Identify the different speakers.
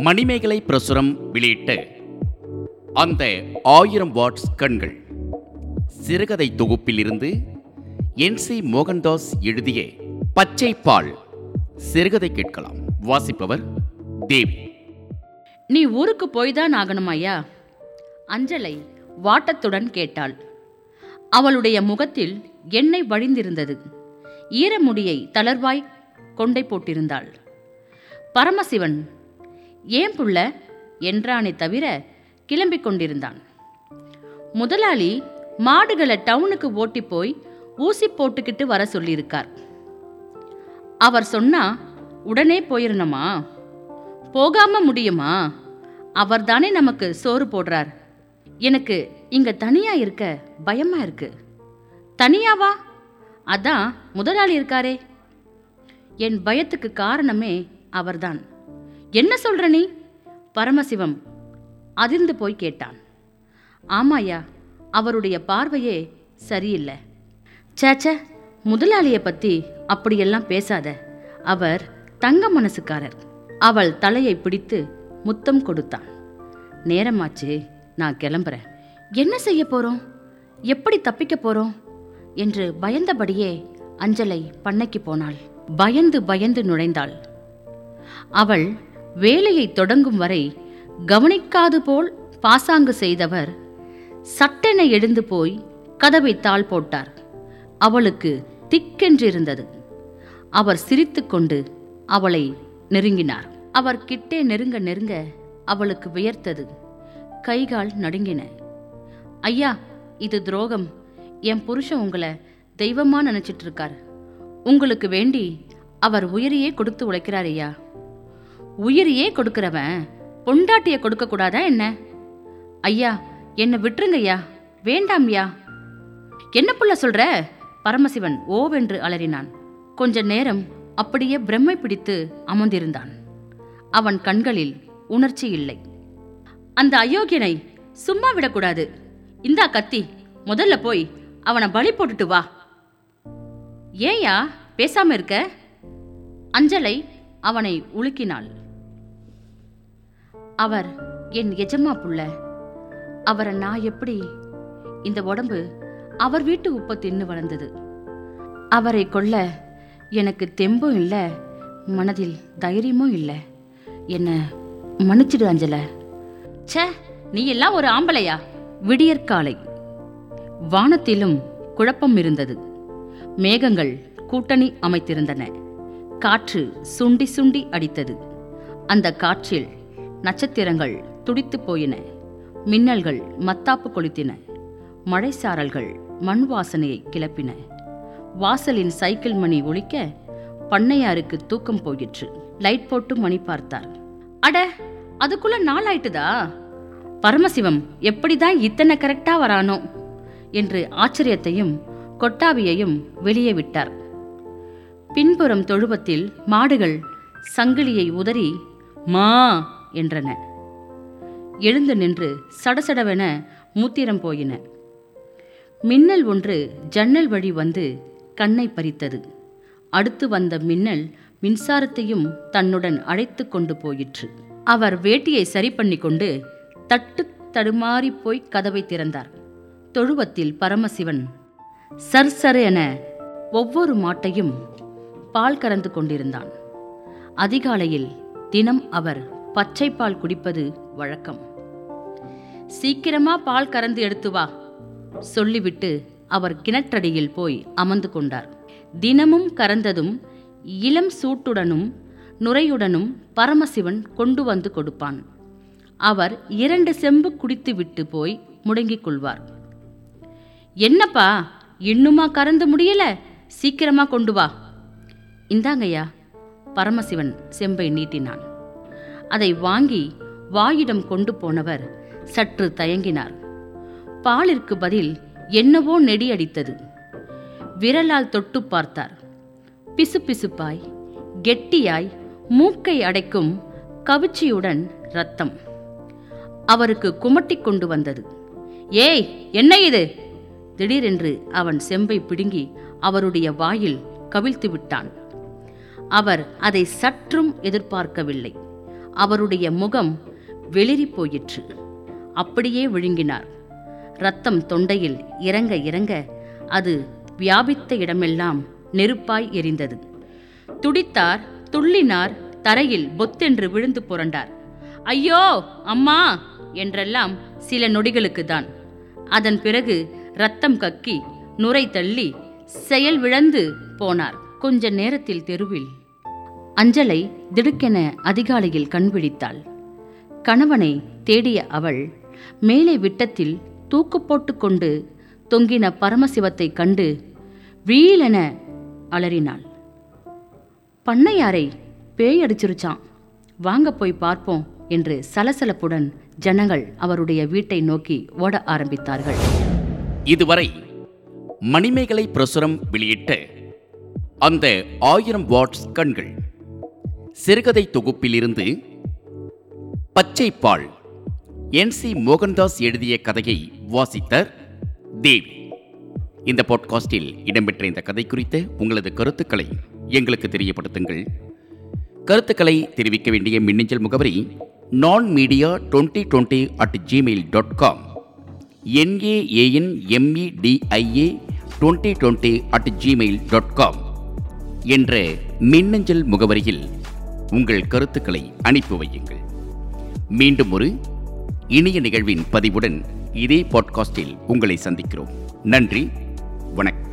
Speaker 1: மணிமேகலை பிரசுரம் வெளியிட்டு அந்த ஆயிரம் வாட்ஸ் கண்கள். சிறுகதை தொகுப்பிலிருந்து என் சி மோகன்தாஸ் எழுதிய பச்சை பால். சிறுகதை கேட்கலாம். வாசிப்பவர் தேவி.
Speaker 2: நீ ஊருக்கு போய்தான் ஆகணும் ஐயா அஞ்சலை வாட்டத்துடன் கேட்டாள். அவளுடைய முகத்தில் எண்ணெய் வழிந்திருந்தது. ஈரமுடியை தளர்வாய் கொண்டை போட்டிருந்தாள். பரமசிவன் ஏன் புள்ள? என்றானே தவிர கிளம்பிக் கொண்டிருந்தான். முதலாளி மாடுகளை டவுனுக்கு ஓட்டி போய் ஊசி போட்டுக்கிட்டு வர சொல்லியிருக்கார். அவர் சொன்னா உடனே போயிடணுமா போகாம முடியுமா? அவர்தானே நமக்கு சோறு போடுறார். எனக்கு இங்க தனியா இருக்க பயமா இருக்கு. தனியாவா அதான் முதலாளி இருக்காரே. என் பயத்துக்கு காரணமே அவர்தான். என்ன சொல்ற நீ? பரமசிவம் அதிர்ந்து போய் கேட்டான். ஆமாயா அவருடைய பார்வையே சரியில்லை. சேச்ச முதலாளியை பத்தி அப்படியெல்லாம் பேசாத. அவர் தங்க மனசுக்காரர். அவள் தலையை பிடித்து முத்தம் கொடுத்தான். நேரமாச்சு நான் கிளம்புறேன். என்ன செய்ய போறோம்? எப்படி தப்பிக்க போறோம்? என்று பயந்தபடியே அஞ்சலை பண்ணைக்கு போனாள். பயந்து பயந்து நுழைந்தாள். அவள் வேலையை தொடங்கும் வரை கவனிக்காது போல் பாசாங்கு செய்தவர் சட்டென எழுந்து போய் கதவை தாள் போட்டார். அவளுக்கு திக்கென்றிருந்தது. அவர் சிரித்துக்கொண்டு அவளை நெருங்கினார். அவர் கிட்டே நெருங்க நெருங்க அவளுக்கு வியர்த்தது. கைகால் நடுங்கின. ஐயா இது துரோகம். என் புருஷன் உங்களை தெய்வமா நினைச்சிட்டு இருக்கார் உங்களுக்கு வேண்டி அவர் உயிரையே கொடுத்து உழைக்கிறார் ஐயா. உயிரையே கொடுக்கிறவன். பொண்டாட்டிய கொடுக்க கூடாதா என்ன? ஐயா என்னை விட்டுருங்கய்யா. வேண்டாம்யா. என்ன புள்ள சொல்ற? பரமசிவன் ஓவென்று அலறினான். கொஞ்ச நேரம் அப்படியே பிரம்மை பிடித்து அமர்ந்திருந்தான். அவன் கண்களில் உணர்ச்சி இல்லை. அந்த அயோக்கியனை சும்மா விடக்கூடாது. இந்தா கத்தி முதல்ல போய் அவனை பலி போட்டுட்டு வா. ஏயா பேசாம இருக்க? அஞ்சலை அவனை உலுக்கினாள். அவர் என் எஜமா புள்ள. அவரை நான் எப்படி இந்த உடம்பு அவர் வீட்டு உப்பை தின்னு வளர்ந்தது. அவரை கொல்ல எனக்கு தெம்பும் இல்லை மனதில் தைரியமும் இல்லை. என்ன மன்னிச்சிடு அஞ்சல. ச்சே நீ எல்லாம் ஒரு ஆம்பளையா? விடியற்காலை வானத்திலும் குழப்பம் இருந்தது. மேகங்கள் கூட்டணி அமைத்திருந்தன. காற்று சுண்டி சுண்டி அடித்தது. அந்த காற்றில் நட்சத்திரங்கள் துடித்துப் போயின. மின்னல்கள் மத்தாப்பு கொளுத்தின. மழைச்சாரல்கள் மண் வாசனையை கிளப்பின. வாசலின் சைக்கிள் மணி ஒழிக்க பண்ணையாருக்கு தூக்கம் போயிற்று. லைட் போட்டு மணி பார்த்தார். அட அதுக்குள்ள நாள் ஆயிட்டுதா? பரமசிவம் எப்படிதான் இத்தனை கரெக்டா வரானோ? என்று ஆச்சரியத்தையும் கொட்டாவியையும் வெளியே விட்டார். பின்புறம் தொழுவத்தில் மாடுகள் சங்கிலியை உதறி மா என்றன. எழுந்து நின்று சடசடவென மூத்திரம் போயின. மின்னல் ஒன்று ஜன்னல் வழி வந்து கண்ணை பறித்தது. அடுத்து வந்த மின்னல் மின்சாரத்தையும் தன்னுடன் அழைத்து கொண்டு போயிற்று. அவர் வேட்டியை சரி பண்ணி கொண்டு தட்டு தடுமாறி போய் கதவை திறந்தார். தொழுவத்தில் பரமசிவன் சர்சர் என ஒவ்வொரு மாட்டையும் பால் கறந்து கொண்டிருந்தான். அதிகாலையில் தினம் அவர் பச்சை பால் குடிப்பது வழக்கம். சீக்கிரமா பால் கறந்து எடுத்து வா சொல்லிவிட்டு அவர் கிணற்றடியில் போய் அமர்ந்து கொண்டார். தினமும் கறந்ததும் இளம் சூட்டுடனும் நுரையுடனும் பரமசிவன் கொண்டு வந்து கொடுப்பான். அவர் இரண்டு செம்பு குடித்துவிட்டு போய் முடங்கிக் கொள்வார். என்னப்பா இன்னுமா கறந்து முடியல? சீக்கிரமா கொண்டு வா. இந்தாங்கய்யா பரமசிவன் செம்பை நீட்டினான். அதை வாங்கி வாயிடம் கொண்டு போனவர் சற்று தயங்கினார். பாலிற்கு பதில் என்னவோ நெடி அடித்தது. விரலால் தொட்டு பார்த்தார். பிசு பிசுப்பாய் கெட்டியாய் மூக்கை அடைக்கும் கவிச்சியுடன் ரத்தம். அவருக்கு குமட்டிக் கொண்டு வந்தது. ஏய் என்ன இது? திடீரென்று அவன் செம்பை பிடுங்கி அவருடைய வாயில் கவிழ்த்து விட்டான். அவர் அதை சற்றும் எதிர்பார்க்கவில்லை. அவருடைய முகம் வெளிரி போயிற்று அப்படியே விழுங்கினார். ரத்தம் தொண்டையில் இறங்க இறங்க அது வியாபித்த இடமெல்லாம் நெருப்பாய் எரிந்தது. துடித்தார் துள்ளினார் தரையில் பொத்தென்று விழுந்து புரண்டார். ஐயோ அம்மா! என்றெல்லாம் சில நொடிகளுக்கு தான் அதன் பிறகு ரத்தம் கக்கி நுரை தள்ளி செயல் விழந்து போனார். கொஞ்ச நேரத்தில் தெருவில் அஞ்சலை திடுக்கென அதிகாலையில் கண்பிடித்தாள். கணவனை தேடிய அவள் மேலே விட்டத்தில் தூக்கு போட்டுக்கொண்டு தொங்கின பரமசிவத்தை கண்டு வீலென அலறினாள். பண்ணையாரை பேய் அடிச்சிருச்சான் வாங்க போய் பார்ப்போம் என்று சலசலப்புடன் ஜனங்கள் அவருடைய வீட்டை நோக்கி ஓட ஆரம்பித்தார்கள்.
Speaker 1: இதுவரை மணிமேகலை பிரசுரம் வெளியிட்ட அந்த ஆயிரம் வாட்ஸ் கண்கள் சிறுகதை தொகுப்பிலிருந்து பச்சைப்பால் என் சி மோகன்தாஸ் எழுதிய கதையை வாசித்தார் தேவி. இந்த பாட்காஸ்டில் இடம்பெற்ற இந்த கதை குறித்த உங்களது கருத்துக்களை எங்களுக்கு தெரியப்படுத்துங்கள். கருத்துக்களை தெரிவிக்க வேண்டிய மின்னஞ்சல் முகவரி நான் media twenty twenty at gmail dot com N A A N M E D I A twenty twenty at gmail dot com என்ற மின்னஞ்சல் முகவரியில் உங்கள் கருத்துக்களை அனுப்பி வையுங்கள். மீண்டும் ஒரு இணைய நிகழ்வின் பதிவுடன் இதே பாட்காஸ்டில் உங்களை சந்திக்கிறோம். நன்றி. வணக்கம்.